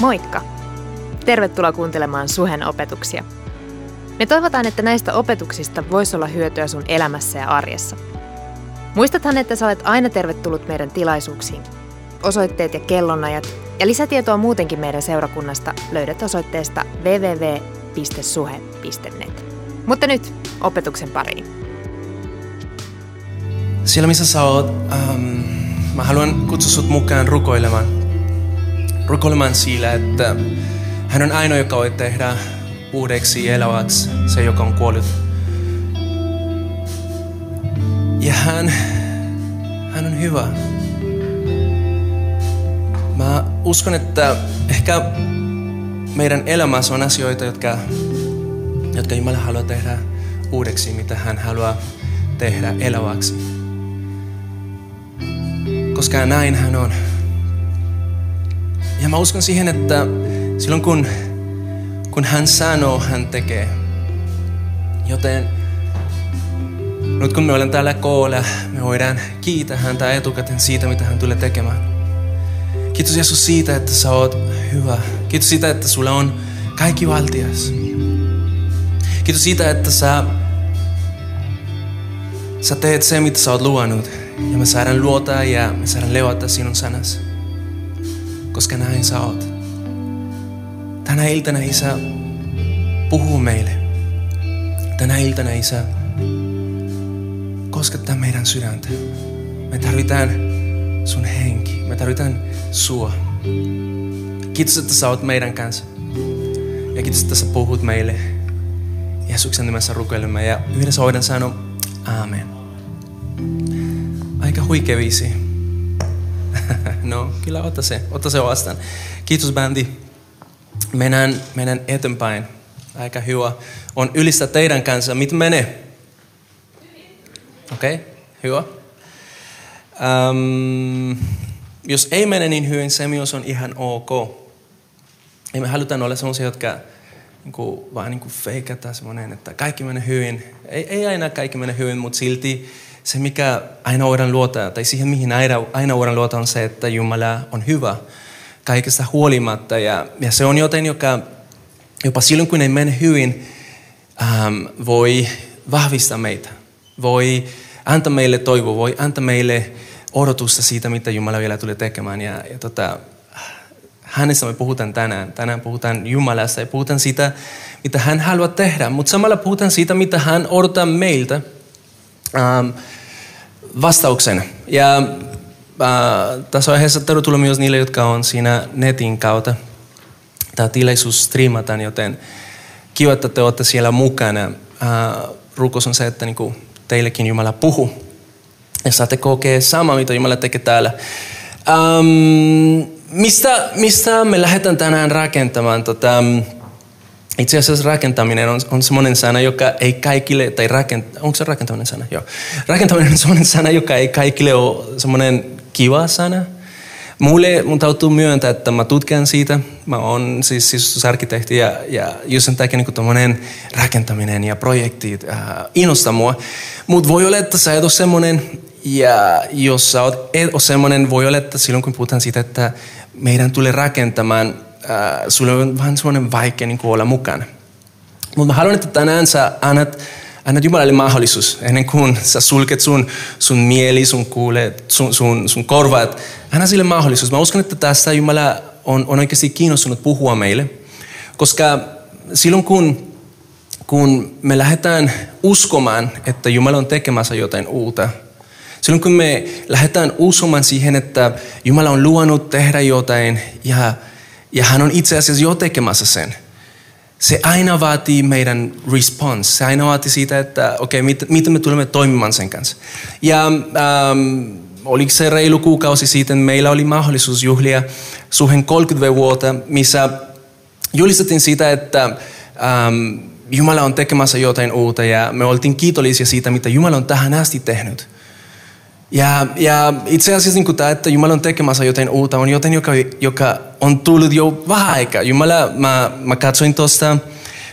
Moikka! Tervetuloa kuuntelemaan Suhen opetuksia. Me toivotaan, että näistä opetuksista voisi olla hyötyä sun elämässä ja arjessa. Muistathan, että sä olet aina tervetullut meidän tilaisuuksiin. Osoitteet ja kellonajat ja lisätietoa muutenkin meidän seurakunnasta löydät osoitteesta www.suhe.net. Mutta nyt opetuksen pariin. Siellä missä sä oot, ähm, mä haluan kutsua sut mukaan rukoilemaan. Rukoilemaan sillä, että hän on ainoa, joka voi tehdä uudeksi eläväksi se, joka on kuollut. Ja hän, hän on hyvä. Mä uskon, että ehkä meidän elämässä on asioita, jotka, jotka Jumala haluaa tehdä uudeksi, mitä hän haluaa tehdä eläväksi. Koska näin hän on. Ja mä uskon siihen, että silloin kun, kun hän sanoo, hän tekee. Joten nyt kun me olemme täällä koolla, me voidaan kiittää häntä etukäteen siitä, mitä hän tulee tekemään. Kiitos Jeesus siitä, että sä oot hyvä. Kiitos siitä, että sulla on kaikki valtias. Kiitos siitä, että sä, sä teet se, mitä sä oot luonut. Ja me saadaan luottaa ja me saadaan levata sinun sanas. Koska näin sä oot. Tänä iltana Isä puhuu meille. Tänä iltana Isä koskettaa meidän sydäntä. Me tarvitaan sun henki. Me tarvitaan sua. Kiitos, että sä oot meidän kanssa. Ja kiitos, että sä puhut meille. Jeesuksen nimessä rukoilemme ja yhdessä voidaan sanoa Aamen. Aika huikea viisi. no, kyllä ota se, ota se vastaan. Kiitos bändi. Mennään, mennään eteenpäin. Aika hyvä. On ylistä teidän kanssa. Miten menee? Okei, okay, hyvä. Um, jos ei mene niin hyvin, se myös on ihan ok. Ei me halutaan olla sellaisia, jotka niin kuin, vaan niin feikata semmoinen, että kaikki menee hyvin. Ei, ei aina kaikki mene hyvin, mutta silti se, mikä aina voidaan luota, tai siihen, mihin aina, aina voidaan luota, on se, että Jumala on hyvä kaikesta huolimatta. Ja, ja se on joten, joka jopa silloin, kun ei mene hyvin, ähm, voi vahvistaa meitä. Voi antaa meille toivoa, voi antaa meille odotusta siitä, mitä Jumala vielä tulee tekemään. Ja, ja tota, hänessä me puhutaan tänään. Tänään puhutaan Jumalasta ja puhutaan siitä, mitä hän haluaa tehdä. Mutta samalla puhutaan siitä, mitä hän odottaa meiltä ähm, vastauksen. Ja äh, tässä aiheessa tervetuloa myös niille, jotka on siinä netin kautta. Tämä tilaisuus striimataan, joten kiva, että te olette siellä mukana. Äh, rukous on se, että niinku teillekin Jumala puhuu ja saatte kokea sama, mitä Jumala tekee täällä. Um, mistä, mistä me lähdetään tänään rakentamaan? Tota, itse asiassa rakentaminen on, on semmoinen sana, joka ei kaikille, tai rakent, onko se rakentaminen sana? Joo. Rakentaminen on semmoinen sana, joka ei kaikille ole semmoinen kiva sana. Mulle mun täytyy myöntää, että mä tutkan siitä. Mä oon siis sisustusarkkitehti ja, ja just sen takia niin rakentaminen ja projektit äh, innostaa mua. Mutta voi olla, että sä et ole semmoinen, ja jos sä oot, et ole semmoinen, voi olla, että silloin kun puhutaan siitä, että meidän tulee rakentamaan, äh, sulle on vähän semmoinen vaikea niin olla mukana. Mutta mä haluan, että tänään sä annat, annat Jumalalle mahdollisuus, ennen kuin sä sulket sun, sun mieli, sun kuulet, sun, sun, sun korvat. Anna sille mahdollisuus. Mä uskon, että tästä Jumala on, on oikeasti kiinnostunut puhua meille. Koska silloin kun, kun me lähdetään uskomaan, että Jumala on tekemässä jotain uutta, Silloin kun me lähdetään uskomaan siihen, että Jumala on luonut tehdä jotain ja, ja hän on itse asiassa jo tekemässä sen, se aina vaatii meidän response. Se aina vaatii siitä, että okei, okay, miten me tulemme toimimaan sen kanssa. Ja ähm, oliko se reilu kuukausi sitten, meillä oli mahdollisuus juhlia suhen 30 vuotta, missä julistettiin sitä, että ähm, Jumala on tekemässä jotain uutta ja me oltiin kiitollisia siitä, mitä Jumala on tähän asti tehnyt. Ja, ja itse asiassa niin tämä, että Jumala on tekemässä jotain uutta, on jotain, joka, joka on tullut jo vähän aikaa. Jumala, mä, mä katsoin tuosta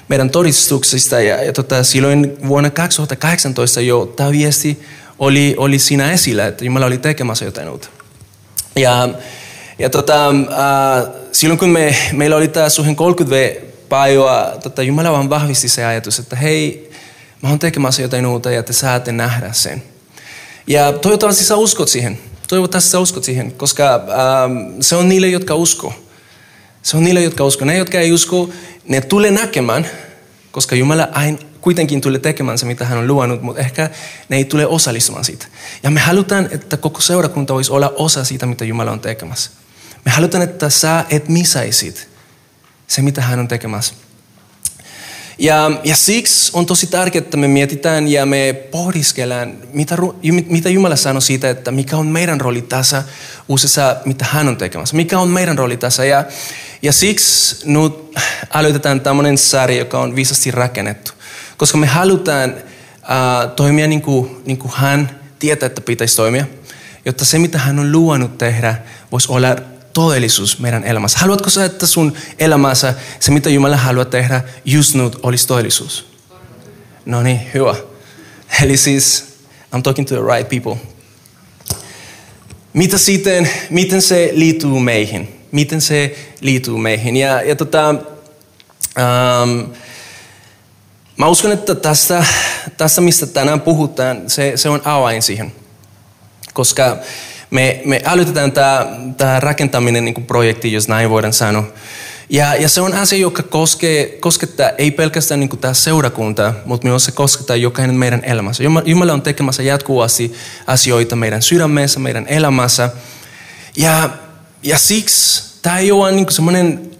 meidän todistuksista ja, ja tota, silloin vuonna 2018 jo tämä viesti oli, oli siinä esillä, että Jumala oli tekemässä jotain uutta. Ja, Ja tota, äh, silloin kun me, meillä oli tämä suhen 30 päivää, tota, Jumala vaan vahvisti se ajatus, että hei, mä oon tekemässä jotain uutta ja te saatte nähdä sen. Ja toivottavasti sä uskot siihen. Toivottavasti sä uskot siihen, koska ähm, se on niille, jotka uskoo. Se on niille, jotka uskoo. Ne, jotka ei usko, ne tulee näkemään, koska Jumala aina kuitenkin tulee tekemään se, mitä hän on luonut, mutta ehkä ne ei tule osallistumaan siitä. Ja me halutaan, että koko seurakunta voisi olla osa siitä, mitä Jumala on tekemässä. Me halutaan, että sä et misäisit se, mitä hän on tekemässä. Ja, ja siksi on tosi tärkeää, että me mietitään ja me pohdiskellaan, mitä, mitä Jumala sanoo siitä, että mikä on meidän rooli tässä uusissa, mitä hän on tekemässä. Mikä on meidän rooli tässä. Ja, ja siksi nyt aloitetaan tämmöinen sarja, joka on viisasti rakennettu. Koska me halutaan uh, toimia niin kuin, niin kuin hän tietää, että pitäisi toimia. Jotta se, mitä hän on luonut tehdä, voisi olla todellisuus meidän elämässä. Haluatko sä, että sun elämässä se, mitä Jumala haluaa tehdä just nyt, olisi todellisuus? No niin, hyvä. Eli siis, I'm talking to the right people. Mitä sitten, miten se liittyy meihin? Miten se liittyy meihin? Ja, ja tota, um, mä uskon, että tässä, tässä mistä tänään puhutaan, se, se on avain siihen. Koska me, me älytetään tämä, rakentaminen niin kuin projekti, jos näin voidaan sanoa. Ja, ja se on asia, joka koskee, koskettaa ei pelkästään niin tämä seurakunta, mutta myös se koskettaa jokainen meidän elämässä. Jumala on tekemässä jatkuvasti asioita meidän sydämessä, meidän elämässä. Ja, ja siksi tämä ei ole niin semmoinen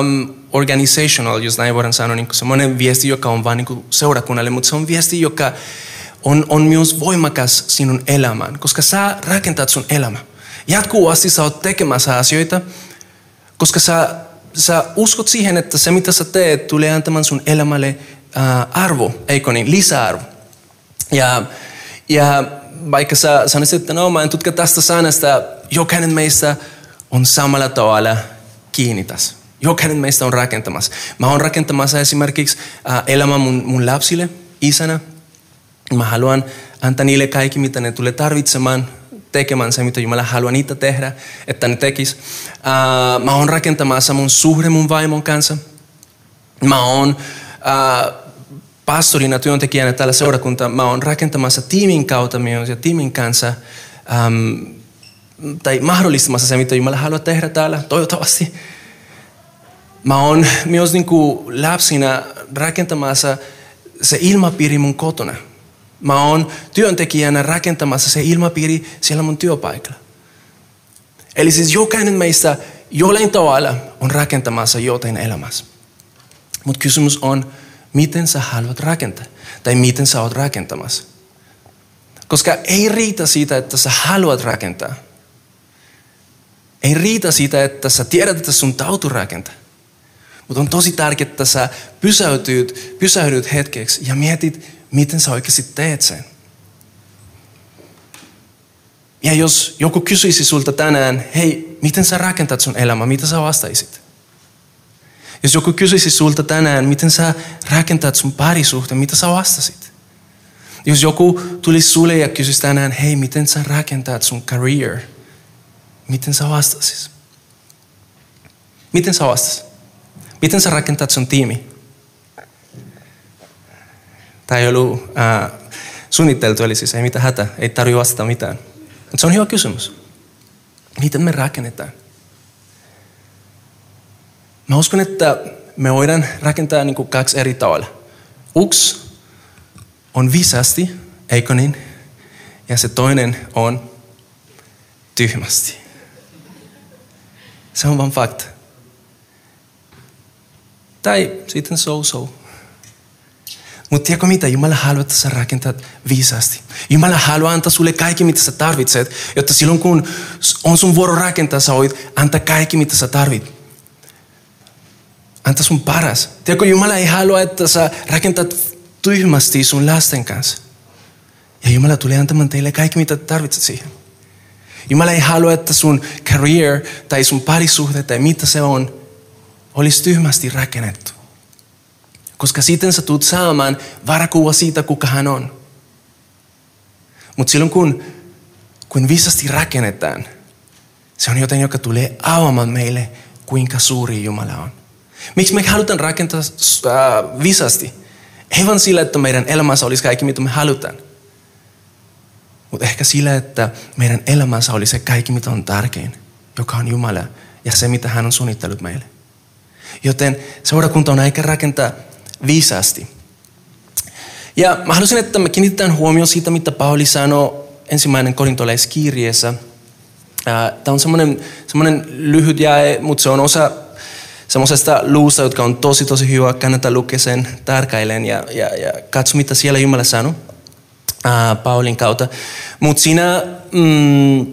um, organizational, jos näin voidaan sanoa, niin semmoinen viesti, joka on vain niin seurakunnalle, mutta se on viesti, joka on, on myös voimakas sinun elämään, koska sä rakentat sun elämä. Jatkuvasti sä oot tekemässä asioita, koska sä, sä uskot siihen, että se mitä sä teet tulee antamaan sun elämälle ää, arvo, eikö niin, lisäarvo. Ja, ja vaikka sä sanoisit, että no mä en tutka tästä sanasta, jokainen meistä on samalla tavalla kiinni tässä. Jokainen meistä on rakentamassa. Mä oon rakentamassa esimerkiksi ää, elämä mun, mun lapsille, isänä, Mä haluan antaa niille kaikki, mitä ne tulee tarvitsemaan, tekemään se, mitä Jumala haluaa niitä tehdä, että ne tekis. Uh, mä oon rakentamassa mun suhde mun vaimon kanssa. Mä oon uh, pastorina, työntekijänä täällä seurakunta, mä oon rakentamassa tiimin kautta myös ja tiimin kanssa um, tai mahdollistamassa se, mitä Jumala haluaa tehdä täällä, toivottavasti. Mä oon myös niin kuin lapsina rakentamassa se ilmapiiri mun kotona – Mä oon työntekijänä rakentamassa se ilmapiiri siellä mun työpaikalla. Eli siis jokainen meistä jollain tavalla on rakentamassa jotain elämässä. Mutta kysymys on, miten sä haluat rakentaa? Tai miten sä oot rakentamassa? Koska ei riitä siitä, että sä haluat rakentaa. Ei riitä siitä, että sä tiedät, että sun tautu rakentaa. Mutta on tosi tärkeää, että sä pysäytyt, pysähdyt hetkeksi ja mietit, miten sä oikeasti teet sen. Ja jos joku kysyisi sulta tänään, hei, miten sä rakentat sun elämä, mitä sä vastaisit? Jos joku kysyisi sulta tänään, miten sä rakentat sun parisuhteen, mitä sä vastasit? Jos joku tulisi sulle ja kysyisi tänään, hei, miten sä rakentat sun career, miten sä vastasit? Miten sä vastasit? Miten sä rakentat sun tiimi? Tämä ei ollut äh, suunniteltu, eli siis ei mitään hätä, ei tarvitse vastata mitään. Mutta se on hyvä kysymys. Miten me rakennetaan? Mä uskon, että me voidaan rakentaa niin kaksi eri tavalla. Yksi on viisasti, eikö niin? Ja se toinen on tyhmästi. Se on vain fakta. Tai sitten so-so. Mutta tiedätkö mitä? Jumala haluaa, että sä rakentat viisaasti. Jumala haluaa antaa sulle kaikki, mitä sä tarvitset, jotta silloin kun on sun vuoro rakentaa, sä voit antaa kaikki, mitä sä tarvit. Anta sun paras. Tiedätkö, Jumala ei halua, että sä rakentat tyhmästi sun lasten kanssa. Ja Jumala tulee antamaan teille kaikki, mitä tarvitset siihen. Jumala ei halua, että sun career tai sun parisuhde tai mitä se on, olisi tyhmästi rakennettu. Koska sitten sä tulet saamaan varakuva siitä, kuka hän on. Mutta silloin kun, kun viisasti rakennetaan, Se on jotain, joka tulee avaamaan meille, kuinka suuri Jumala on. Miksi me halutaan rakentaa äh, visasti? Ei vaan sillä, että meidän elämässä olisi kaikki, mitä me halutaan. Mutta ehkä sillä, että meidän elämässä olisi se kaikki, mitä on tärkein, joka on Jumala ja se, mitä hän on suunnitellut meille. Joten seurakunta on aika rakentaa viisaasti. Ja mä haluaisin, että me kiinnitetään huomioon siitä, mitä Pauli sanoo ensimmäinen korintolaiskirjeessä. Tämä on semmoinen, semmoinen lyhyt jae, mutta se on osa semmoisesta luusta, jotka on tosi tosi hyvä. Kannattaa lukea sen tarkailen ja, ja, ja katso, mitä siellä Jumala sanoo ää, Paulin kautta. Mutta siinä mm,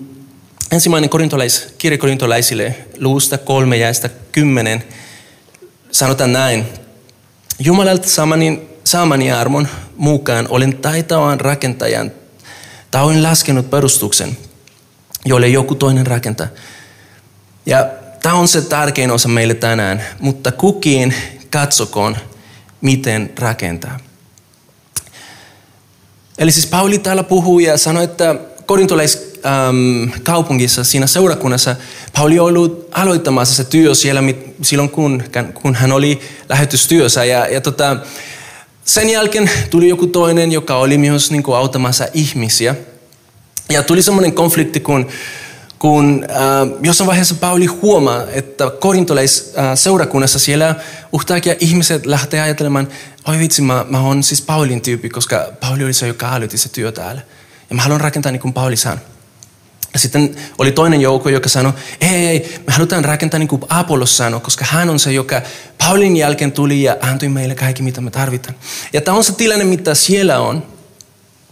ensimmäinen korintolais, kirja korintolaisille luusta kolme ja kymmenen sanotaan näin. Jumalalta saamani, saamani armon mukaan olen taitavan rakentajan. Tauin laskenut perustuksen, jolle joku toinen rakentaa. Ja tämä on se tärkein osa meille tänään, mutta kukin katsokoon, miten rakentaa. Eli siis Pauli täällä puhuu ja sanoi, että korintolaiskaupungissa, ähm, siinä seurakunnassa, Pauli oli ollut aloittamassa se työ siellä silloin, kun, kun hän oli lähetystyössä. Ja, ja tota, sen jälkeen tuli joku toinen, joka oli myös niin kuin, auttamassa ihmisiä. Ja tuli semmoinen konflikti, kun, kun äh, jossain vaiheessa Pauli huomaa, että korintolais äh, siellä yhtäkkiä ihmiset lähtee ajattelemaan, oi vitsi, mä, mä oon siis Paulin tyyppi, koska Pauli oli se, joka aloitti se työ täällä. Ja mä haluan rakentaa niin kuin Pauli sanoi. Ja sitten oli toinen joukko, joka sanoi, ei, ei, me halutaan rakentaa niin kuin Apollos sanoi, koska hän on se, joka Paulin jälkeen tuli ja antoi meille kaikki, mitä me tarvitaan. Ja tämä on se tilanne, mitä siellä on,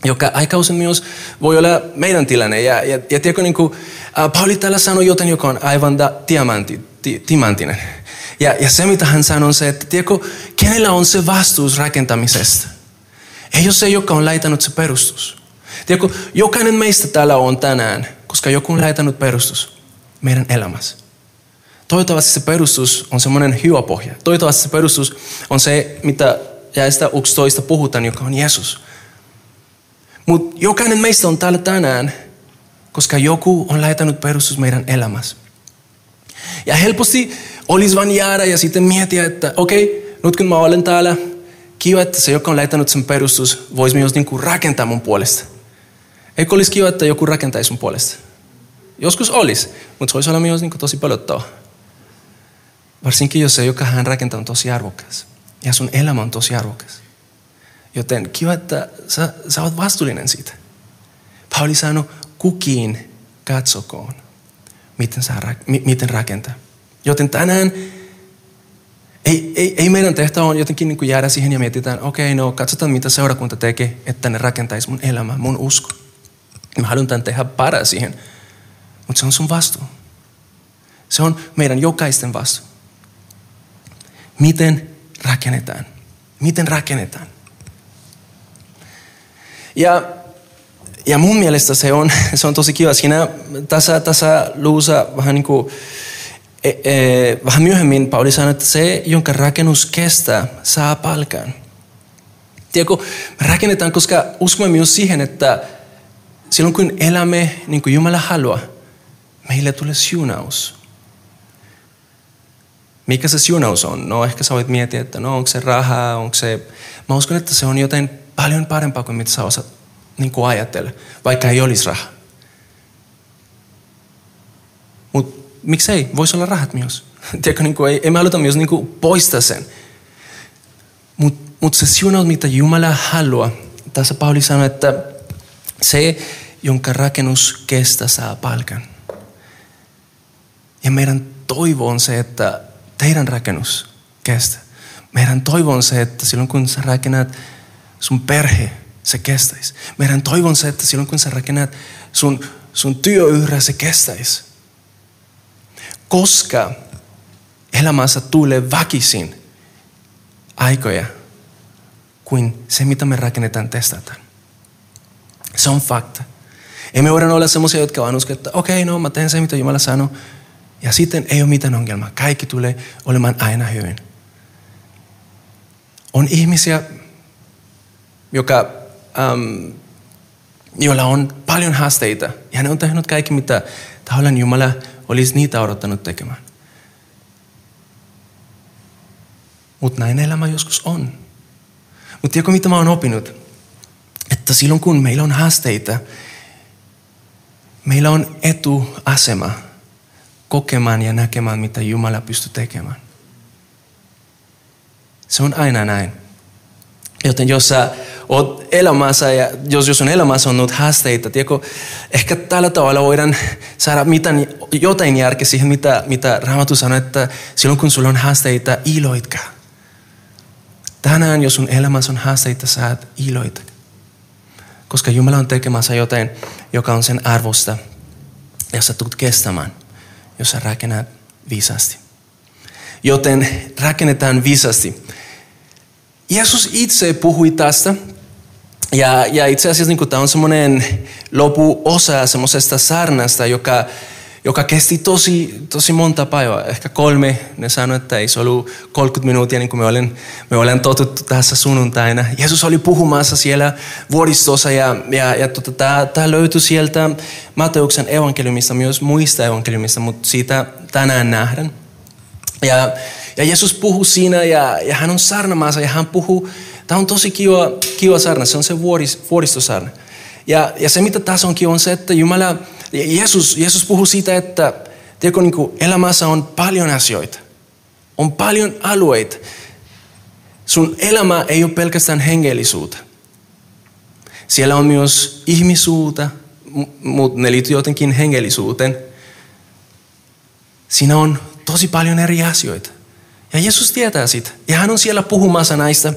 joka aika usein myös voi olla meidän tilanne. Ja, ja, ja tiedätkö, niin kuin, Pauli täällä sanoi jotain, joka on aivan da, diamanti, ti, timantinen. Ja, ja se, mitä hän sanoi, on se, että tiedätkö, kenellä on se vastuus rakentamisesta? Ei ole se, joka on laitanut se perustus. Tiedätkö, jokainen meistä täällä on tänään, koska joku on laitanut perustus meidän elämässä. Toivottavasti se perustus on semmoinen hyvä pohja. Toivottavasti se perustus on se, mitä sitä 11 puhutaan, joka on Jeesus. Mutta jokainen meistä on täällä tänään, koska joku on laitanut perustus meidän elämässä. Ja helposti olisi vain jäädä ja sitten miettiä, että okei, okay, nyt kun mä olen täällä, kiva, että se, joka on laittanut sen perustus, voisi myös niin kuin rakentaa mun puolesta. Eikö olisi kiva, että joku rakentaisi mun puolesta? Joskus olisi, mutta se olisi olla myös niin kuin tosi pelottava. Varsinkin jos se, joka hän rakentaa, on tosi arvokas. Ja sun elämä on tosi arvokas. Joten kiva, että sä, sä oot vastuullinen siitä. Pauli sanoi, kukin katsokoon, miten, sä, miten rakentaa. Joten tänään ei, ei, ei meidän tehtävä on jotenkin niin kuin jäädä siihen ja mietitään, okei, okay, no katsotaan mitä seurakunta tekee, että ne rakentaisi mun elämä, mun usko. Mä haluan tehdä paras siihen, mutta se on sun vastuu. Se on meidän jokaisten vastuu. Miten rakennetaan? Miten rakennetaan? Ja, ja mun mielestä se on, se on tosi kiva. Siinä tässä, tässä luussa vähän niin kuin, e, e, vähän myöhemmin Pauli sanoi, että se, jonka rakennus kestää, saa palkan. Tiedätkö, me rakennetaan, koska uskomme myös siihen, että silloin kun elämme niin kuin Jumala haluaa, meille tulee siunaus. Mikä se siunaus on? No ehkä sä voit miettiä, että no onko se rahaa, onko se... Mä uskon, että se on jotain paljon parempaa kuin mitä sä osaat niin kuin ajatella, vaikka ei olisi rahaa. Mutta miksei, voisi olla rahat myös. Tiedätkö, niin kuin, ei, ei me haluta myös niin kuin poistaa sen. Mutta mut se siunaus, mitä Jumala haluaa, tässä Pauli sanoi, että se, jonka rakennus kestä, saa palkan. Ja meidän toivo on se, että teidän rakennus kestä. Meidän toivo on se, että silloin kun sä rakennat sun perhe, se kestäisi. Meidän toivon se, että silloin kun sä rakennat sun, sun työyhrä, se kestäisi. Koska elämässä tulee väkisin aikoja, kuin se, mitä me rakennetaan, testataan. Se on fakta. Emme voida olla sellaisia, jotka vaan uskovat, että okei, okay, no mä teen se, mitä Jumala sanoo. Ja sitten ei ole mitään ongelmaa. Kaikki tulee olemaan aina hyvin. On ihmisiä, joka, ähm, joilla on paljon haasteita. Ja ne on tehnyt kaikki, mitä tahollaan Jumala olisi niitä odottanut tekemään. Mutta näin elämä joskus on. Mutta tiedätkö mitä mä oon oppinut? Että silloin kun meillä on haasteita, meillä on etuasema kokemaan ja näkemään, mitä Jumala pystyy tekemään. Se on aina näin. Joten jos sä oot elämässä ja jos, jos on elämässä on ollut haasteita, tiedätkö, ehkä tällä tavalla voidaan saada mitään, jotain järkeä siihen, mitä, mitä Raamattu sanoo, että silloin kun sulla on haasteita, iloitkaa. Tänään, jos sun elämässä on haasteita, saat iloita. Koska Jumala on tekemässä jotain, joka on sen arvosta, ja sä tulet kestämään, jos sä rakennat viisasti. Joten rakennetaan viisasti. Jeesus itse puhui tästä. Ja, ja itse asiassa niin tämä on semmoinen lopuosa semmoisesta sarnasta, joka, joka kesti tosi, tosi monta päivää, ehkä kolme. Ne sanoivat, että ei se ollut 30 minuuttia, niin kuin me olen, me olen totuttu tässä sunnuntaina. Jeesus oli puhumassa siellä vuoristossa ja, ja, ja tota, tämä, löytyi sieltä Mateuksen evankeliumista, myös muista evankeliumista, mutta siitä tänään nähdään. Ja, ja Jeesus puhuu siinä ja, ja hän on sarnamaassa ja hän puhuu, tämä on tosi kiva, kiva sarna, se on se vuoris, vuoristosarna. Ja, ja se mitä tässä onkin on se, että Jumala, Jeesus, Jeesus puhuu siitä, että tiedätkö, niin kuin elämässä on paljon asioita, on paljon alueita. Sun elämä ei ole pelkästään hengellisuutta. Siellä on myös ihmisuutta, mutta ne liittyy jotenkin hengellisuuteen. Siinä on tosi paljon eri asioita. Ja Jeesus tietää sitä. Ja hän on siellä puhumassa näistä.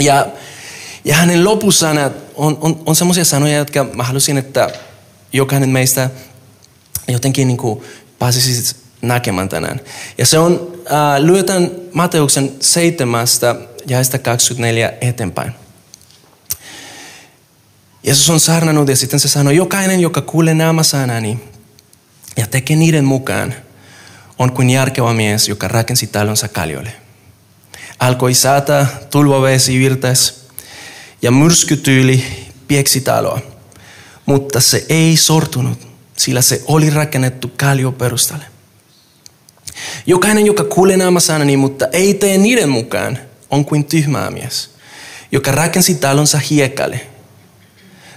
Ja, ja hänen lopusanat on, on, on semmoisia sanoja, jotka mä halusin, että jokainen meistä jotenkin niin kuin pääsisi näkemään tänään. Ja se on, äh, lyötän Mateuksen seitsemästä jaesta 24 eteenpäin. Jeesus on saarnannut ja sitten se sanoi, jokainen, joka kuulee nämä sanani ja tekee niiden mukaan, on kuin järkevä mies, joka rakensi talonsa kaljoille. Alkoi saata, tulvavesi virtas ja myrskytyyli pieksi taloa, mutta se ei sortunut, sillä se oli rakennettu kallioperustalle. Jokainen, joka kuulee nämä sanani, mutta ei tee niiden mukaan, on kuin tyhmää mies, joka rakensi talonsa hiekalle.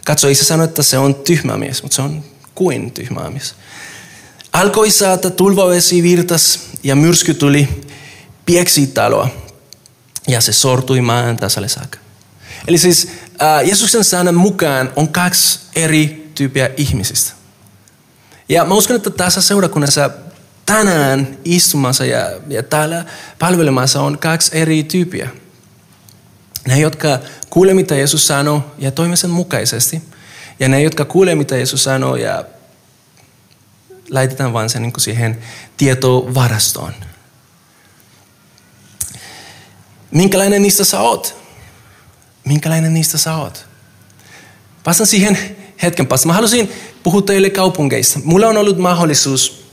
Katso, isä sanoi, että se on tyhmä mies, mutta se on kuin tyhmä mies. Alkoi saata tulvavesi virtas ja myrsky tuli pieksi taloa ja se sortui maan tasalle saakka. Eli siis äh, Jeesuksen sanan mukaan on kaksi eri tyyppiä ihmisistä. Ja mä uskon, että tässä seurakunnassa tänään istumassa ja, ja täällä palvelemassa on kaksi eri tyyppiä. Ne, jotka kuulee, mitä Jeesus sanoo ja toimii sen mukaisesti. Ja ne, jotka kuulee, mitä Jeesus sanoo ja laitetaan vaan sen niin siihen tietovarastoon. Minkälainen niistä sä oot? Minkälainen niistä sä oot? Päästän siihen hetken päästä. Mä halusin puhua teille kaupungeista. Mulla on ollut mahdollisuus,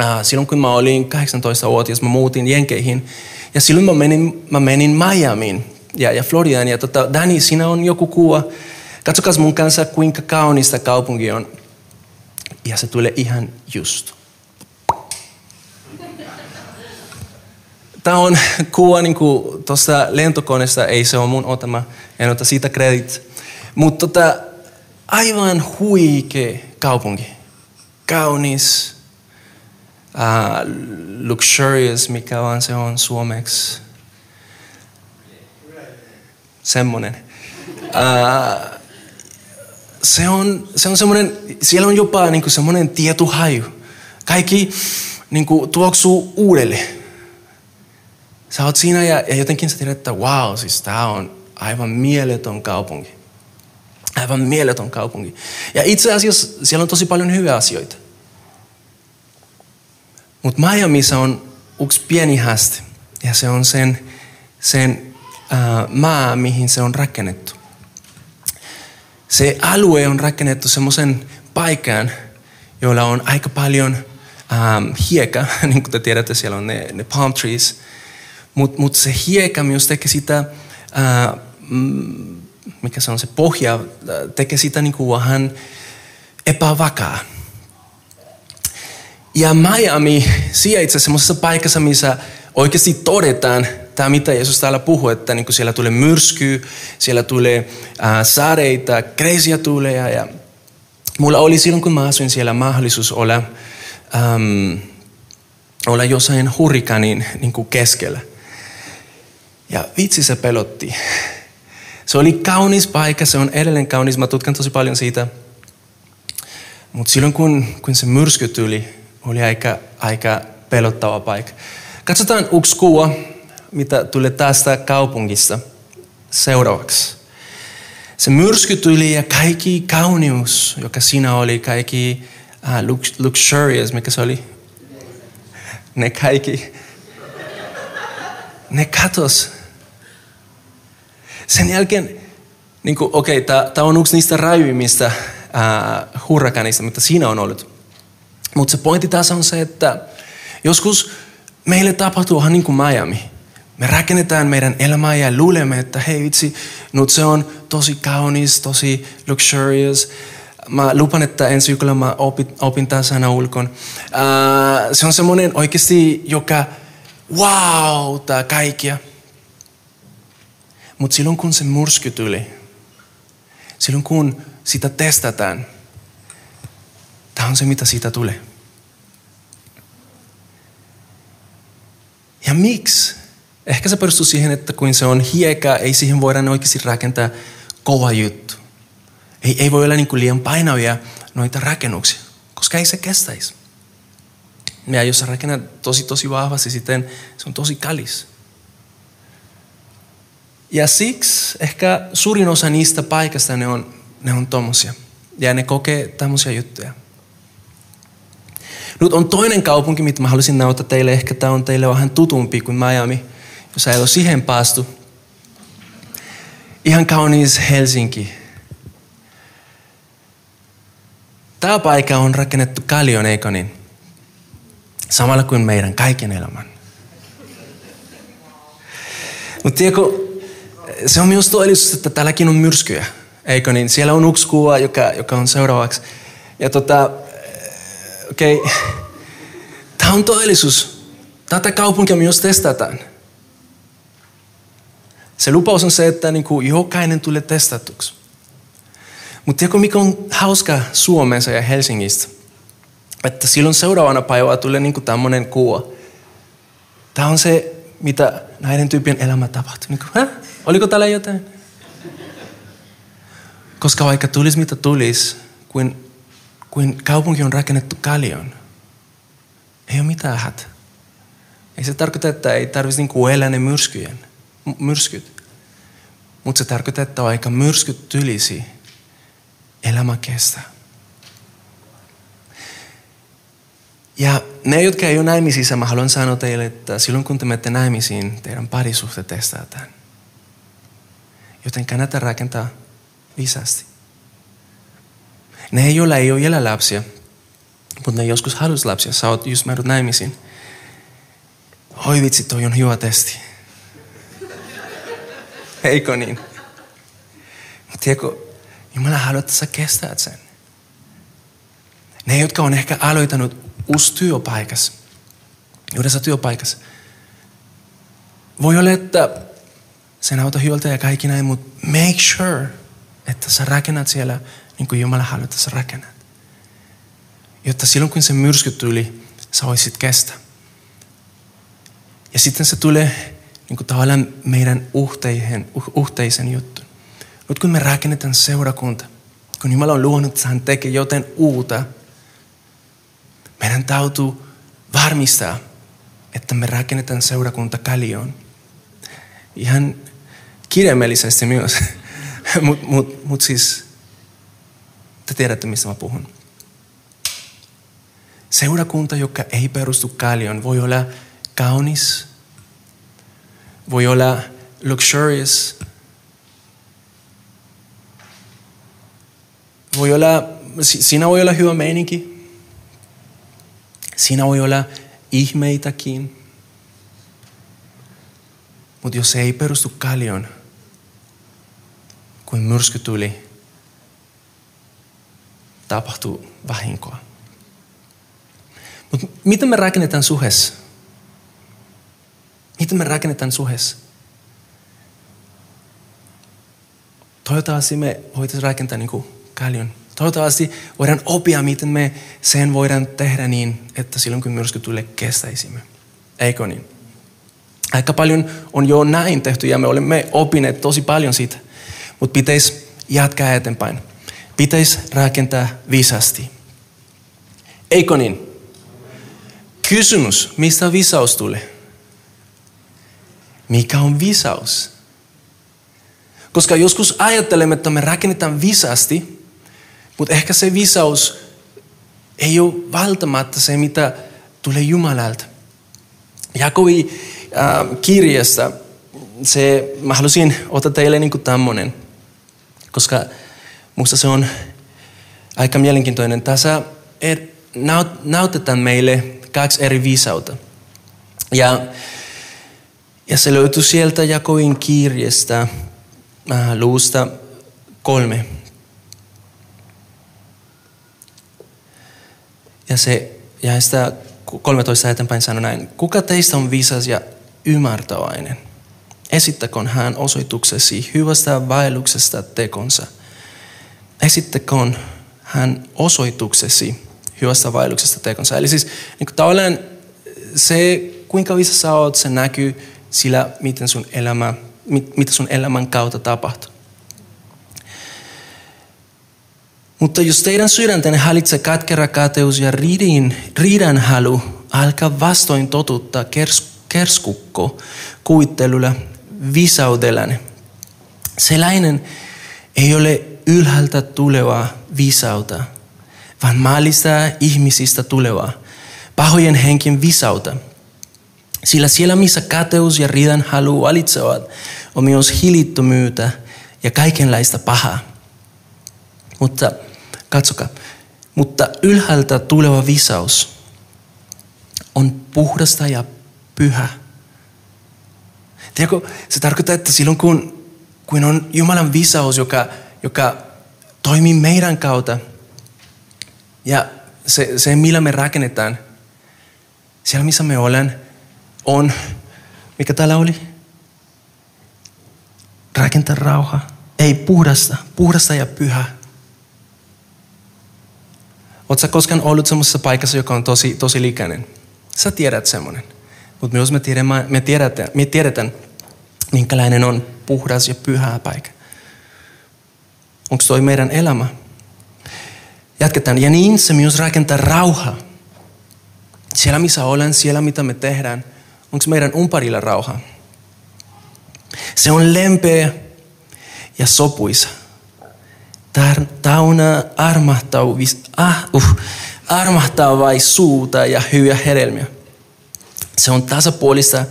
äh, silloin kun mä olin 18-vuotias, mä muutin Jenkeihin. Ja silloin mä menin, mä menin Miamiin ja, ja Floridaan. Ja tota, Dani, siinä on joku kuva. Katsokaa mun kanssa, kuinka kaunista kaupunki on. Ja se tulee ihan just. Tämä on kuva niin tuosta lentokoneesta, ei se ole mun otama, en ota siitä kredit. Mutta tota, aivan huikea kaupunki. Kaunis, uh, luxurious, mikä vaan se on suomeksi. Semmoinen. Uh, se on, se on semmoinen, siellä on jopa niin semmoinen tietohaju. Kaikki niin kuin, tuoksuu uudelle. Sä oot siinä ja, ja jotenkin sä tiedät, että wow, siis tää on aivan mieletön kaupunki. Aivan mieletön kaupunki. Ja itse asiassa siellä on tosi paljon hyviä asioita. Mutta Miamiissa on yksi pieni haaste. Ja se on sen, sen äh, maa, mihin se on rakennettu se alue on rakennettu semmoisen paikan, jolla on aika paljon ähm, hieka, niin kuin te tiedätte, siellä on ne, ne palm trees. Mutta mut se hieka myös tekee sitä, äh, mikä se on se pohja, tekee sitä niin kuin vähän epävakaa. Ja Miami sijaitsee semmoisessa paikassa, missä oikeasti todetaan tämä, mitä Jeesus täällä puhuu, että niin siellä tulee myrsky, siellä tulee äh, sadeita, kreisiä tulee. Ja mulla oli silloin, kun mä asuin siellä, mahdollisuus olla, ähm, olla jossain hurrikanin niin keskellä. Ja vitsi se pelotti. Se oli kaunis paikka, se on edelleen kaunis, mä tutkan tosi paljon siitä. Mutta silloin kun, kun se myrsky tuli, oli aika, aika pelottava paikka. Katsotaan yksi kuva, mitä tulee tästä kaupungista seuraavaksi. Se myrsky tuli ja kaikki kaunius, joka siinä oli, kaikki uh, luxurious, mikä se oli? Ne kaikki, ne katos. Sen jälkeen, niin okei, okay, tämä on yksi niistä rajuimmista hurrakanista, mitä siinä on ollut. Mutta se pointti tässä on se, että joskus meille tapahtuu ihan niin kuin Miami. Me rakennetaan meidän elämää ja luulemme, että hei vitsi, nyt se on tosi kaunis, tosi luxurious. Mä lupan, että ensi viikolla mä opin, opin tämän sana ulkoon. Uh, se on semmoinen oikeasti, joka wow, kaikkia. Mutta silloin kun se mursky tuli, silloin kun sitä testataan, tämä on se mitä siitä tulee. Ja miksi? Ehkä se perustuu siihen, että kun se on hieka, ei siihen voida oikeasti rakentaa kova juttu. Ei, ei voi olla niin liian painavia noita rakennuksia, koska ei se kestäisi. Ja jos sä rakennat tosi tosi vahvasti, sitten se on tosi kallis. Ja siksi ehkä suurin osa niistä paikasta ne on, ne on tommosia. Ja ne kokee tämmöisiä juttuja. Nyt on toinen kaupunki, mitä mä haluaisin näyttää teille. Ehkä tämä on teille vähän tutumpi kuin Miami, jos ei ole siihen päästy. Ihan kaunis Helsinki. Tämä paikka on rakennettu kallion, eikö niin? Samalla kuin meidän kaiken elämän. Mutta tiedätkö, se on myös todellisuus, että täälläkin on myrskyjä, eikö niin? Siellä on yksi kuva, joka, joka on seuraavaksi. Ja tota, okei, okay. tämä on todellisuus. Tätä kaupunkia myös testataan. Se lupaus on se, että niin kuin jokainen tulee testatuksi. Mutta tiedätkö, mikä on hauska Suomessa ja Helsingistä? Että silloin seuraavana päivänä tulee niin tämmöinen kuva. Tämä on se, mitä näiden tyyppien elämä tapahtuu. Niin kuin, Oliko täällä jotain? Koska vaikka tulisi mitä tulisi, kuin kuin kaupunki on rakennettu kaljon. Ei ole mitään hätä. Ei se tarkoita, että ei tarvitsisi niinku elää ne myrskyjen, myrskyt. Mutta se tarkoittaa, että vaikka myrskyt tylisi, elämä kestää. Ja ne, jotka ei ole naimisissa, mä haluan sanoa teille, että silloin kun te menette naimisiin, teidän parisuhte testataan. Joten kannattaa rakentaa viisaasti. Ne, joilla ei ole vielä lapsia, mutta ne joskus haluaisi lapsia. Sä oot just mennyt naimisiin. Oi vitsi, toi on hyvä testi. Eikö niin? Mutta tiedätkö, Jumala haluaa, että sä kestät sen. Ne, jotka on ehkä aloittanut uusi työpaikassa, uudessa työpaikassa. Voi olla, että sen auto hyvältä ja kaikki näin, mutta make sure, että sä rakennat siellä niin kuin Jumala haluaa, että sä rakennat. Jotta silloin kun se myrsky tuli, sä voisit kestä. Ja sitten se tulee niin kuin tavallaan meidän uhteihin, uhteisen juttu. Nyt kun me rakennetaan seurakunta, kun Jumala on luonut, että hän tekee joten uutta, meidän täytyy varmistaa, että me rakennetaan seurakunta kalioon. Ihan kirjaimellisesti myös. Mutta mut, mut siis te tiedätte, mistä mä puhun. Seurakunta, joka ei perustu kallion, voi olla kaunis, voi olla luxurious, voi olla, siinä voi olla hyvä meininki, siinä voi olla ihmeitäkin, mutta jos se ei perustu kallion, kun myrsky tuli, tapahtuu vahinkoa. Mutta miten me rakennetaan suhes? Miten me rakennetaan suhes? Toivottavasti me voitaisiin rakentaa niin kuin kaljon. Toivottavasti voidaan opia, miten me sen voidaan tehdä niin, että silloin kun myrsky tulee, kestäisimme. Eikö niin? Aika paljon on jo näin tehty ja me olemme opineet tosi paljon siitä. Mutta pitäisi jatkaa eteenpäin. Pitäisi rakentaa viisasti. Eikö niin? Kysymys, mistä visaus tulee? Mikä on visaus? Koska joskus ajattelemme, että me rakennetaan viisasti, mutta ehkä se visaus ei ole välttämättä se, mitä tulee Jumalalta. Jakovi äh, kirjasta, se, mä halusin ottaa teille niin kuin tämmönen, koska musta se on aika mielenkiintoinen. Tässä er, näytetään meille kaksi eri viisautta. Ja, ja se löytyy sieltä Jakoin kirjasta, äh, luusta kolme. Ja se ja sitä 13 eteenpäin sanoi näin. Kuka teistä on viisas ja ymmärtäväinen? Esittäkoon hän osoituksesi hyvästä vaelluksesta tekonsa. Esittäkoon hän osoituksesi hyvästä vaelluksesta tekonsa. Eli siis niin kuin tavallaan se, kuinka viisas sä oot, se näkyy sillä, miten sun elämä, mit, mitä sun elämän kautta tapahtuu. Mutta jos teidän sydäntenne hallitsee katkera kateus ja riidin, riidan halu, alkaa vastoin totuttaa kers, kerskukko kuvittelulla visaudellanne. Sellainen ei ole ylhäältä tulevaa visauta, vaan maallista ihmisistä tulevaa, pahojen henkin visauta. Sillä siellä, missä kateus ja riidan halu valitsevat, on myös hilittömyyttä ja kaikenlaista pahaa. Mutta Katsokaa. Mutta ylhäältä tuleva visaus on puhdasta ja pyhä. Tiedätkö, se tarkoittaa, että silloin kun, kun on Jumalan visaus, joka, joka toimii meidän kautta, ja se, se, millä me rakennetaan, siellä missä me olen, on, mikä täällä oli? Rakentaa rauha. Ei puhdasta, puhdasta ja pyhä. Oletko koskaan ollut semmoisessa paikassa, joka on tosi, tosi likainen? Sä tiedät semmoinen. Mutta myös me tiedetään, me, tiedetään, me tiedetään, minkälainen on puhdas ja pyhä paikka. Onko toi meidän elämä? Jatketaan. Ja niin se myös rakentaa rauha. Siellä missä olen, siellä mitä me tehdään. Onko meidän umparilla rauha? Se on lempeä ja sopuisa armahtauvis, ah, uh, armahtavaisuutta ja hyviä hedelmiä. Se on tasapuolista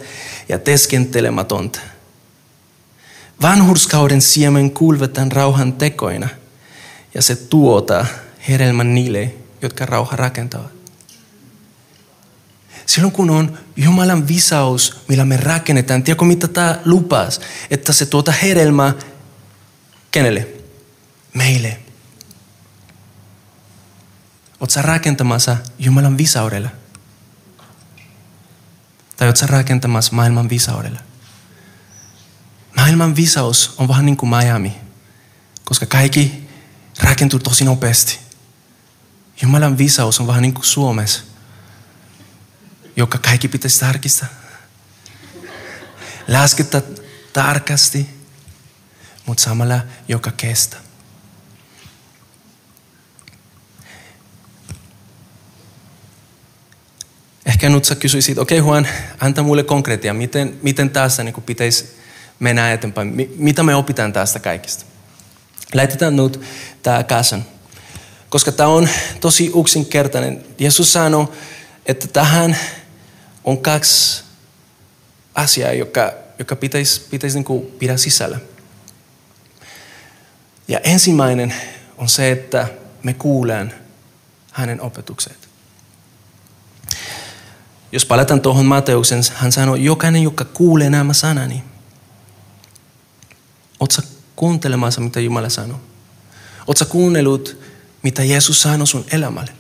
ja teskentelematonta. Vanhurskauden siemen kulvetaan rauhan tekoina ja se tuota hedelmän niille, jotka rauha rakentavat. Silloin kun on Jumalan visaus, millä me rakennetaan, tiedätkö mitä tämä lupas, että se tuota hedelmää kenelle? Meille. Oletko rakentamassa Jumalan visaudella? Tai oletko rakentamassa maailman visaudella? Maailman visaus on vähän niin kuin Miami, koska kaikki rakentuu tosi nopeasti. Jumalan visaus on vähän niin kuin Suomessa, joka kaikki pitäisi tarkistaa. Lasketa tarkasti, mutta samalla joka kestää. Ehkä nyt sä kysyisit, okei okay, Juan, anta mulle konkreettia, miten, miten tässä niin pitäisi mennä eteenpäin, mitä me opitaan tästä kaikista. Laitetaan nyt tämä kasan, koska tämä on tosi yksinkertainen. Jeesus sanoi, että tähän on kaksi asiaa, joka, joka pitäisi, pitäisi niin pidä sisällä. Ja ensimmäinen on se, että me kuulen hänen opetukset. Jos palataan tuohon Mateuksen, hän sanoi, jokainen, joka kuulee nämä sanani. Oletko kuuntelemassa, mitä Jumala sanoo? Oletko kuunnellut mitä Jeesus sanoi sun elämälle.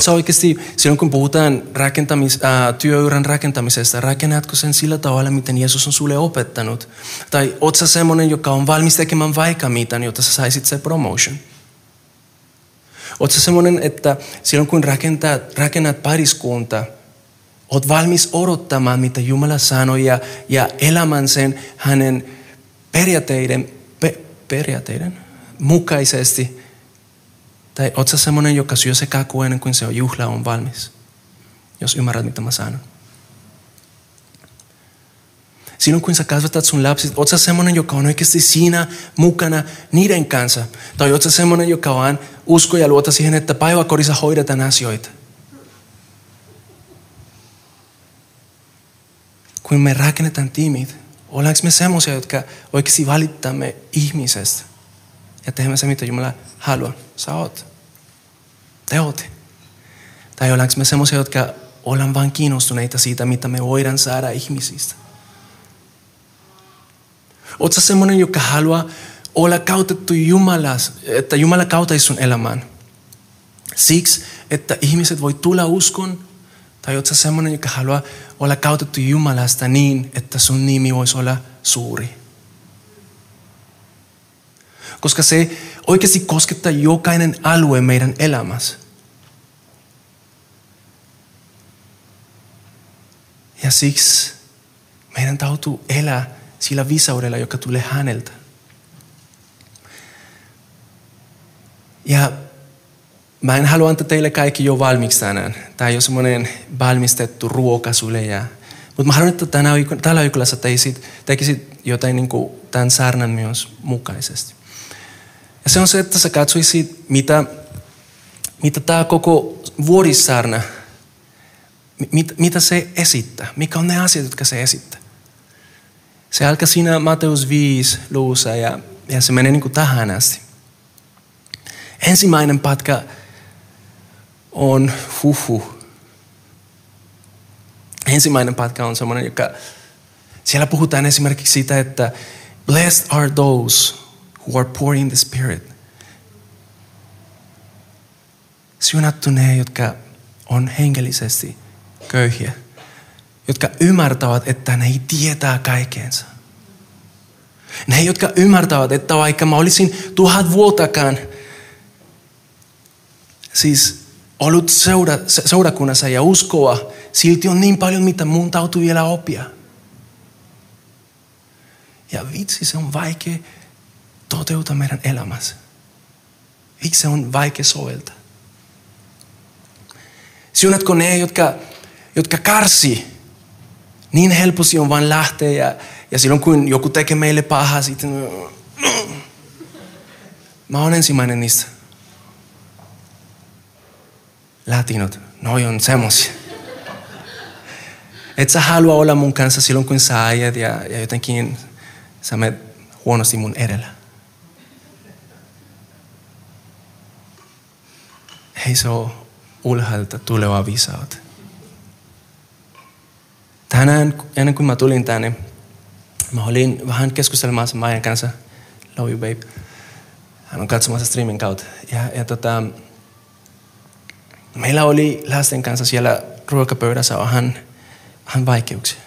Sä oikeasti, silloin kun puhutaan rakentamis, ää, työuran rakentamisesta, rakennatko sen sillä tavalla, miten Jeesus on sulle opettanut? Tai sä semmoinen, joka on valmis tekemään vaikka mitä, jotta sä saisit se promotion? Sä semmoinen, että silloin kun rakentat, rakennat pariskunta, oot valmis odottamaan, mitä Jumala sanoi ja, ja elämän sen hänen periaatteiden, pe, periaatteiden mukaisesti. Tai oot sä semmoinen, joka syö se kaku ennen kuin se on juhla on valmis. Jos ymmärrät, mitä mä sanon. Silloin kun sä kasvatat sun lapset, oot sä semmoinen, joka on oikeasti siinä mukana niiden kanssa. Tai oot sä semmoinen, joka vaan usko ja luota siihen, että päiväkodissa hoidetaan asioita. Kun me rakennetaan tiimit, ollaanko me semmoisia, jotka oikeasti valittamme ihmisestä ja teemme se, mitä Jumala haluaa. Sä oot. Te ootte. Tai ollaanko me semmoisia, jotka ollaan vain kiinnostuneita siitä, mitä me voidaan saada ihmisistä. Oot sä semmoinen, joka haluaa olla kautettu Jumalas, että Jumala kautaisi sun elämään. Siksi, että ihmiset voi tulla uskon, tai oot sä semmoinen, joka haluaa olla kautettu Jumalasta niin, että sun nimi voisi olla suuri. Koska se oikeasti koskettaa jokainen alue meidän elämässä. Ja siksi meidän täytyy elää sillä visaudella, joka tulee häneltä. Ja mä en halua antaa teille kaikki jo valmiiksi tänään. Tämä ei ole semmoinen valmistettu ruoka sulle. Ja... Mutta mä haluan, että tänä, tällä viikolla sä teisit, tekisit jotain niin kuin tämän saarnan myös mukaisesti. Ja se on se, että sä katsoisit, mitä, mitä tämä koko vuodissaarna, mit, mitä se esittää. Mikä on ne asiat, jotka se esittää. Se alkaa siinä Mateus 5 luussa ja, ja se menee niin kuin tähän asti. Ensimmäinen patka on huhu. Ensimmäinen patka on semmoinen, joka siellä puhutaan esimerkiksi siitä, että blessed are those who are poor in the spirit. Siunattu ne, jotka on henkilöisesti köyhiä jotka ymmärtävät, että ne ei tietää kaikkeensa. Ne, jotka ymmärtävät, että vaikka mä olisin tuhat vuotakaan siis ollut seura, seurakunnassa ja uskoa, silti on niin paljon, mitä mun täytyy vielä oppia. Ja vitsi, se on vaikea toteuttaa meidän elämässä. Miksi se on vaikea soveltaa? Siunatko ne, jotka, jotka karsii niin helposti on vain lähteä ja, ja silloin kun joku tekee meille pahaa, sitten mä oon ensimmäinen niistä. Latinot, noi on semmosia. Et sä halua olla mun kanssa silloin kun sä ajat ja, ja jotenkin sä menet huonosti mun edellä. Hei se on ulhaalta tuleva visaut tänään, ennen kuin mä tulin tänne, mä olin vähän keskustelemassa Maijan kanssa. Love you, babe. Hän on katsomassa streamin kautta. Ja, ja tota, meillä oli lasten kanssa siellä ruokapöydässä vähän, vähän vaikeuksia.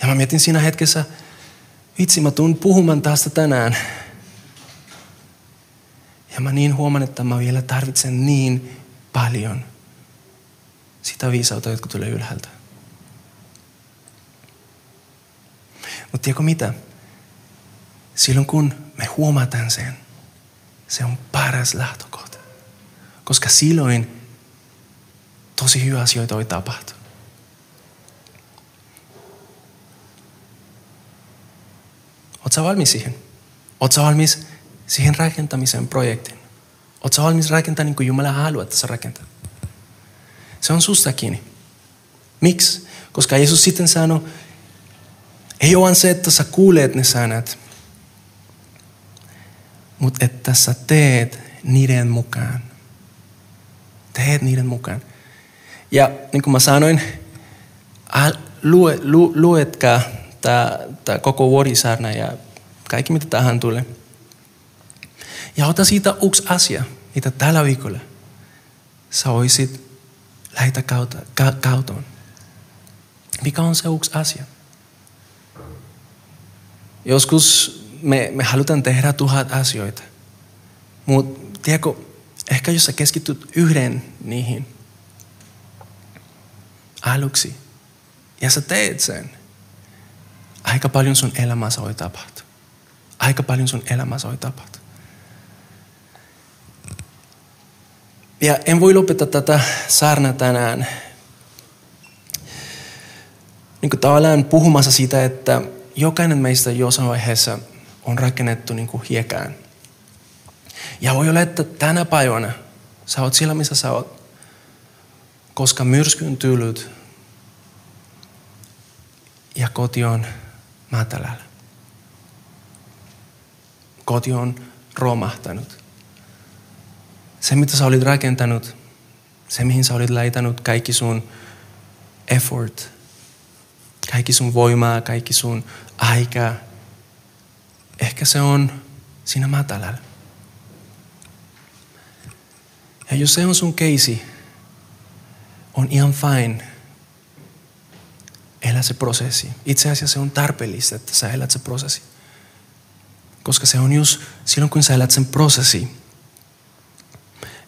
Ja mä mietin siinä hetkessä, vitsi mä tuun puhumaan tästä tänään. Ja mä niin huomaan, että mä vielä tarvitsen niin paljon sitä viisautta, jotka tulee ylhäältä. Mutta tiedätkö mitä? Silloin kun me huomataan sen, se on paras lähtökohta. Koska silloin tosi hyviä asioita voi tapahtua. Oletko valmis siihen? Oletko valmis siihen rakentamisen projektiin? Oletko valmis rakentamaan niin kuin Jumala haluaa, että sä rakentaa? Se on susta kiinni. Miksi? Koska Jeesus sitten sanoi, ei ole se, että sä kuulet ne sanat, mutta että sä teet niiden mukaan. Teet niiden mukaan. Ja niin kuin mä sanoin, lue, lu, luetkaa tämä koko vuodisarna ja kaikki mitä tähän tulee. Ja ota siitä yksi asia. mitä tällä viikolla sä voisit lähetä kautta, ka, kautoon? Mikä on se yksi asia? Joskus me, me halutaan tehdä tuhat asioita. Mutta tiedätkö, ehkä jos sä keskityt yhden niihin aluksi ja sä teet sen, aika paljon sun elämässä voi tapahtua. Aika paljon sun elämässä voi tapahtua. Ja en voi lopettaa tätä saarnaa tänään niin kuin tavallaan puhumassa siitä, että jokainen meistä jossain vaiheessa on rakennettu niin kuin hiekään. Ja voi olla, että tänä päivänä sä oot siellä, missä sä oot, koska myrsky on tullut ja koti on matalällä. Koti on romahtanut. Se, mitä sä olit rakentanut, se, mihin sä olit laitanut kaikki sun effort, kaikki sun voimaa, kaikki sun aikaa, ehkä se on siinä matalalla. Ja jos se on sun keisi, on ihan fine elää se prosessi. Itse asiassa se on tarpeellista, että sä elät se prosessi. Koska se on just silloin, kun sä elät sen prosessi,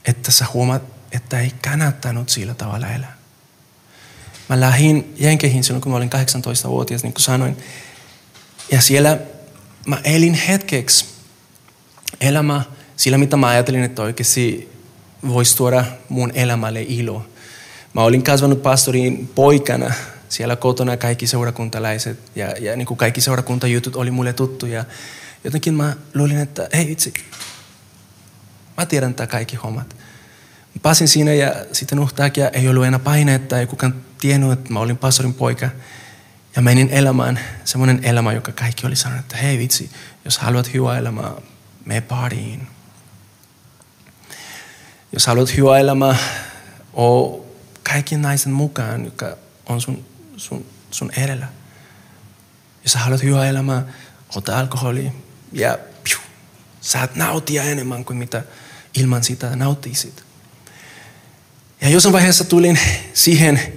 että sä huomaat, että ei kannattanut sillä tavalla elää. Mä lähdin Jenkeihin silloin, kun mä olin 18-vuotias, niin kuin sanoin. Ja siellä mä elin hetkeksi elämä sillä, mitä mä ajattelin, että oikeasti voisi tuoda mun elämälle ilo. Mä olin kasvanut pastorin poikana siellä kotona kaikki seurakuntalaiset ja, ja niin kuin kaikki seurakuntajutut oli mulle tuttuja. Jotenkin mä luulin, että hei itse, mä tiedän tämä kaikki hommat. Mä pääsin siinä ja sitten yhtäkkiä ei ollut enää paineetta, ei kukaan tiennyt, että mä olin pastorin poika. Ja menin elämään semmoinen elämä, joka kaikki oli sanonut, että hei vitsi, jos haluat hyvää elämää, me pariin. Jos haluat hyvää elämää, oo kaikki naisen mukaan, joka on sun, sun, sun edellä. Jos sä haluat hyvää elämää, ota alkoholi ja piu, saat nautia enemmän kuin mitä ilman sitä nauttisit. Ja jossain vaiheessa tulin siihen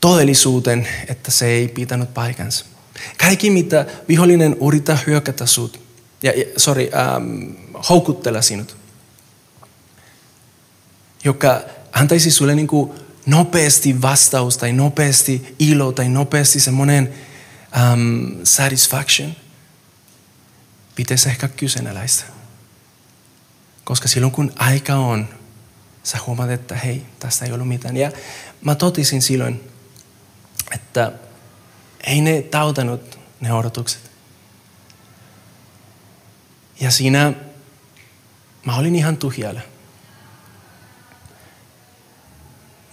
todellisuuteen, että se ei pitänyt paikansa. Kaikki, mitä vihollinen yrittää hyökätä sut, ja, ja sorry, ähm, houkuttella sinut, joka antaisi sulle niin kuin nopeasti vastaus tai nopeasti ilo tai nopeasti semmoinen um, satisfaction, pitäisi ehkä kyseenalaista. Koska silloin kun aika on, sä huomaat, että hei, tästä ei ollut mitään. Ja mä totisin silloin, että ei ne tautanut ne odotukset. Ja siinä mä olin ihan tuhjalla.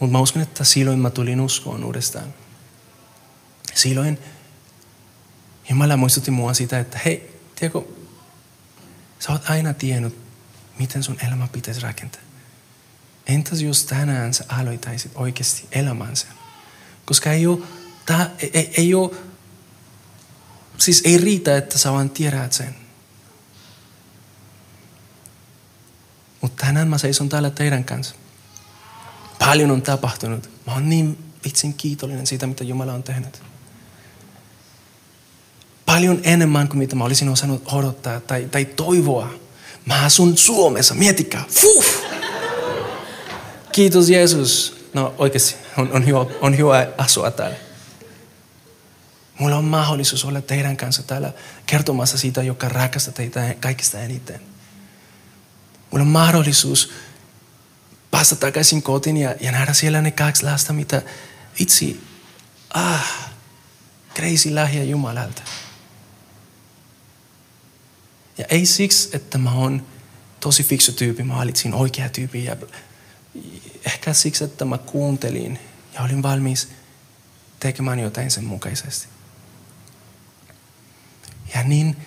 Mutta mä uskon, että silloin mä tulin uskoon uudestaan. Silloin Jumala muistutti mua sitä, että hei, tiedätkö, sä oot aina tiennyt, miten sun elämä pitäisi rakentaa. Entäs jos tänään sä aloitaisit oikeasti elämänsä? Koska ei ole, tää, ei, ei, ei ole, siis ei riitä, että sä vaan tiedät sen. Mutta tänään mä seison täällä teidän kanssa. Paljon on tapahtunut. Mä oon niin vitsin kiitollinen siitä, mitä Jumala on tehnyt. Paljon enemmän kuin mitä mä olisin osannut odottaa tai, tai toivoa. Mä asun Suomessa, mietikää. Fuh! Kiitos Jeesus. No oikeasti, on, on, hyvä, on hyvä asua täällä. Mulla on mahdollisuus olla teidän kanssa täällä kertomassa siitä, joka rakastaa teitä kaikista eniten. Mulla on mahdollisuus päästä takaisin kotiin ja, ja nähdä siellä ne kaksi lasta, mitä itse, ah, crazy lahja Jumalalta. Ja ei siksi, että mä oon tosi fiksu tyyppi, mä valitsin oikea tyyppi. Ja ehkä siksi, että mä kuuntelin ja olin valmis tekemään jotain sen mukaisesti. Ja niin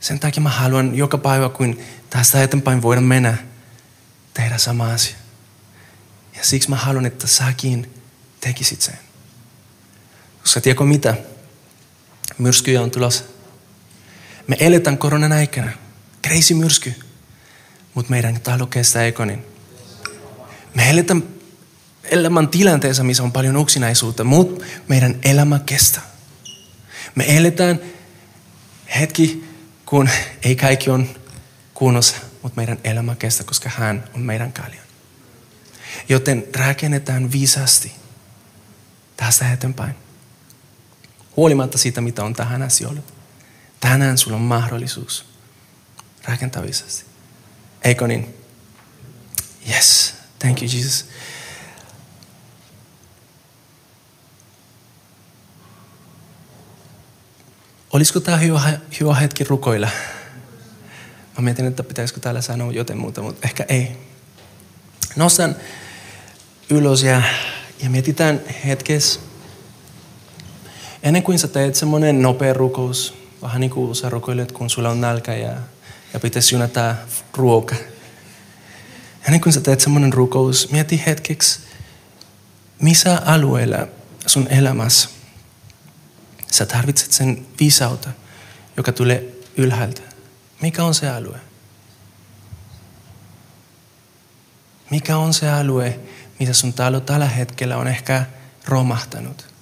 sen takia mä haluan joka päivä, kun tästä eteenpäin voidaan mennä, tehdä sama asia. Ja siksi mä haluan, että säkin tekisit sen. Koska tiedätkö mitä? Myrskyjä on tulossa. Me eletään koronan aikana. Crazy myrsky. mutta meidän talo kestää ekonin. Me eletään elämän tilanteessa, missä on paljon uksinaisuutta, mutta meidän elämä kestää. Me eletään hetki, kun ei kaikki on kunnossa, mutta meidän elämä kestää, koska hän on meidän kaljan. Joten rakennetaan viisasti tästä eteenpäin. Huolimatta siitä, mitä on tähän asti ollut. Tänään sulla on mahdollisuus rakentaa viisasti. Eikö niin? Yes. Thank you, Jesus. Olisiko tämä hyvä, hyvä hetki rukoilla? Mä mietin, että pitäisikö täällä sanoa jotain muuta, mutta ehkä ei. Nostan ylös ja, ja mietitään hetkessä. Ennen kuin sä teet semmoinen nopea rukous, vähän niin kuin sä rukoilet, kun sulla on nälkä ja, ja pitäisi junata ruoka. Ennen kuin sä teet semmoinen rukous, mieti hetkeksi, missä alueella sun elämässä sä tarvitset sen viisautta, joka tulee ylhäältä. Mikä on se alue? Mikä on se alue, mitä sun talo tällä hetkellä on ehkä romahtanut?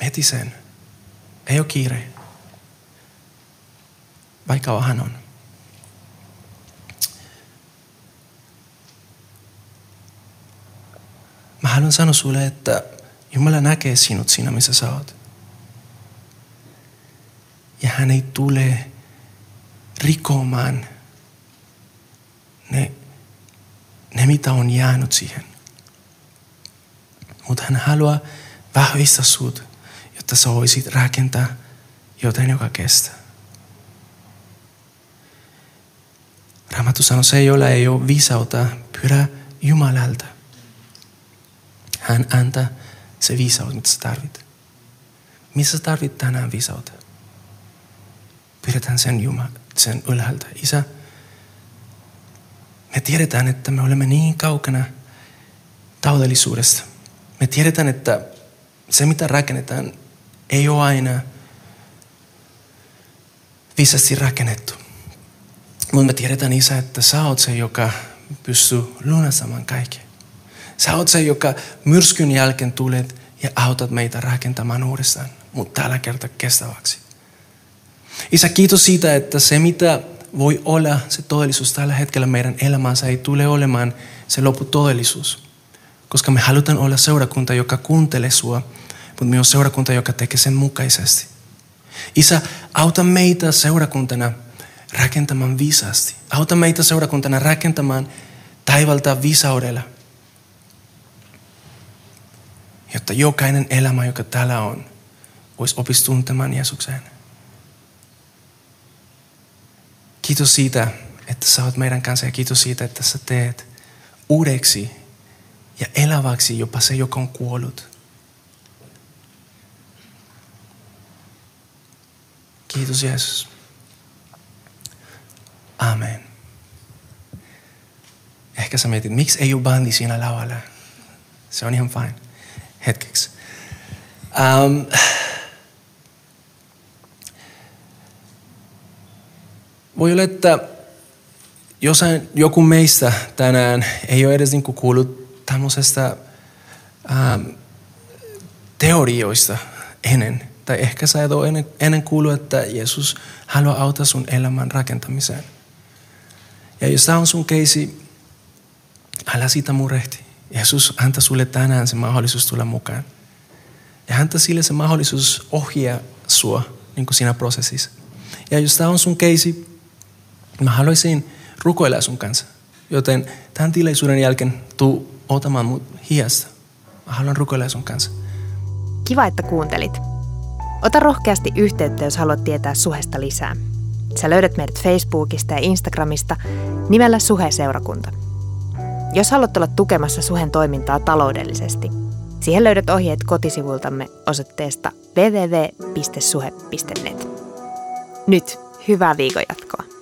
Mieti sen. Ei ole kiire. Vaikka vähän on. Mä haluan sanoa sulle, että Jumala näkee sinut siinä, missä sä oot. Ja hän ei tule rikomaan ne, ne mitä on jäänyt siihen. Mutta hän haluaa vahvistaa sut, jotta sä voisit rakentaa jotain, joka kestää. Raamattu sanoo, se, jolla ei ole viisautta, pyydä Jumalalta. Hän antaa se viisaus, mitä sä tarvit. Missä sä tarvit tänään viisautta? Pyydetään sen Jumala, sen ylhäältä. Isä, me tiedetään, että me olemme niin kaukana taudallisuudesta. Me tiedetään, että se mitä rakennetaan ei ole aina viisasti rakennettu. Mutta me tiedetään Isä, että sä oot se, joka pystyy lunastamaan kaiken. Sä oot se, joka myrskyn jälkeen tulet ja autat meitä rakentamaan uudestaan, mutta tällä kertaa kestäväksi. Isä, kiitos siitä, että se mitä voi olla se todellisuus tällä hetkellä meidän elämänsä ei tule olemaan se lopputodellisuus. Koska me halutaan olla seurakunta, joka kuuntelee sua, mutta myös seurakunta, joka tekee sen mukaisesti. Isä, auta meitä seurakuntana rakentamaan viisaasti. Auta meitä seurakuntana rakentamaan taivalta viisaudella. Jotta jokainen elämä, joka täällä on, voisi oppia tuntemaan Jeesuksen. Kiitos siitä, että sä oot meidän kanssa ja kiitos siitä, että sä teet uudeksi ja eläväksi jopa se, joka on kuollut. Kiitos Jeesus. Amen. Ehkä sä mietit, miksi ei ole bandi siinä lavalla? Se on ihan fine. Hetkeksi. Um, voi olla, että jossain, joku meistä tänään ei ole edes niinku kuullut tämmöisestä ähm, teorioista ennen. Tai ehkä sä et ole ennen, ennen kuullut, että Jeesus haluaa auttaa sun elämän rakentamiseen. Ja jos tämä on sun keisi, älä siitä murehti. Jeesus antaa sulle tänään se mahdollisuus tulla mukaan. Ja antaa sille se mahdollisuus ohjaa sua niin kuin siinä prosessissa. Ja jos tämä on sun keisi, Mä haluaisin rukoilla sun kanssa. Joten tämän tilaisuuden jälkeen tuu otamaan mut hiasta. Mä haluan rukoilla sun kanssa. Kiva, että kuuntelit. Ota rohkeasti yhteyttä, jos haluat tietää suhesta lisää. Sä löydät meidät Facebookista ja Instagramista nimellä Suhe-seurakunta. Jos haluat olla tukemassa Suhen toimintaa taloudellisesti, siihen löydät ohjeet kotisivultamme osoitteesta www.suhe.net. Nyt hyvää viikon jatkoa.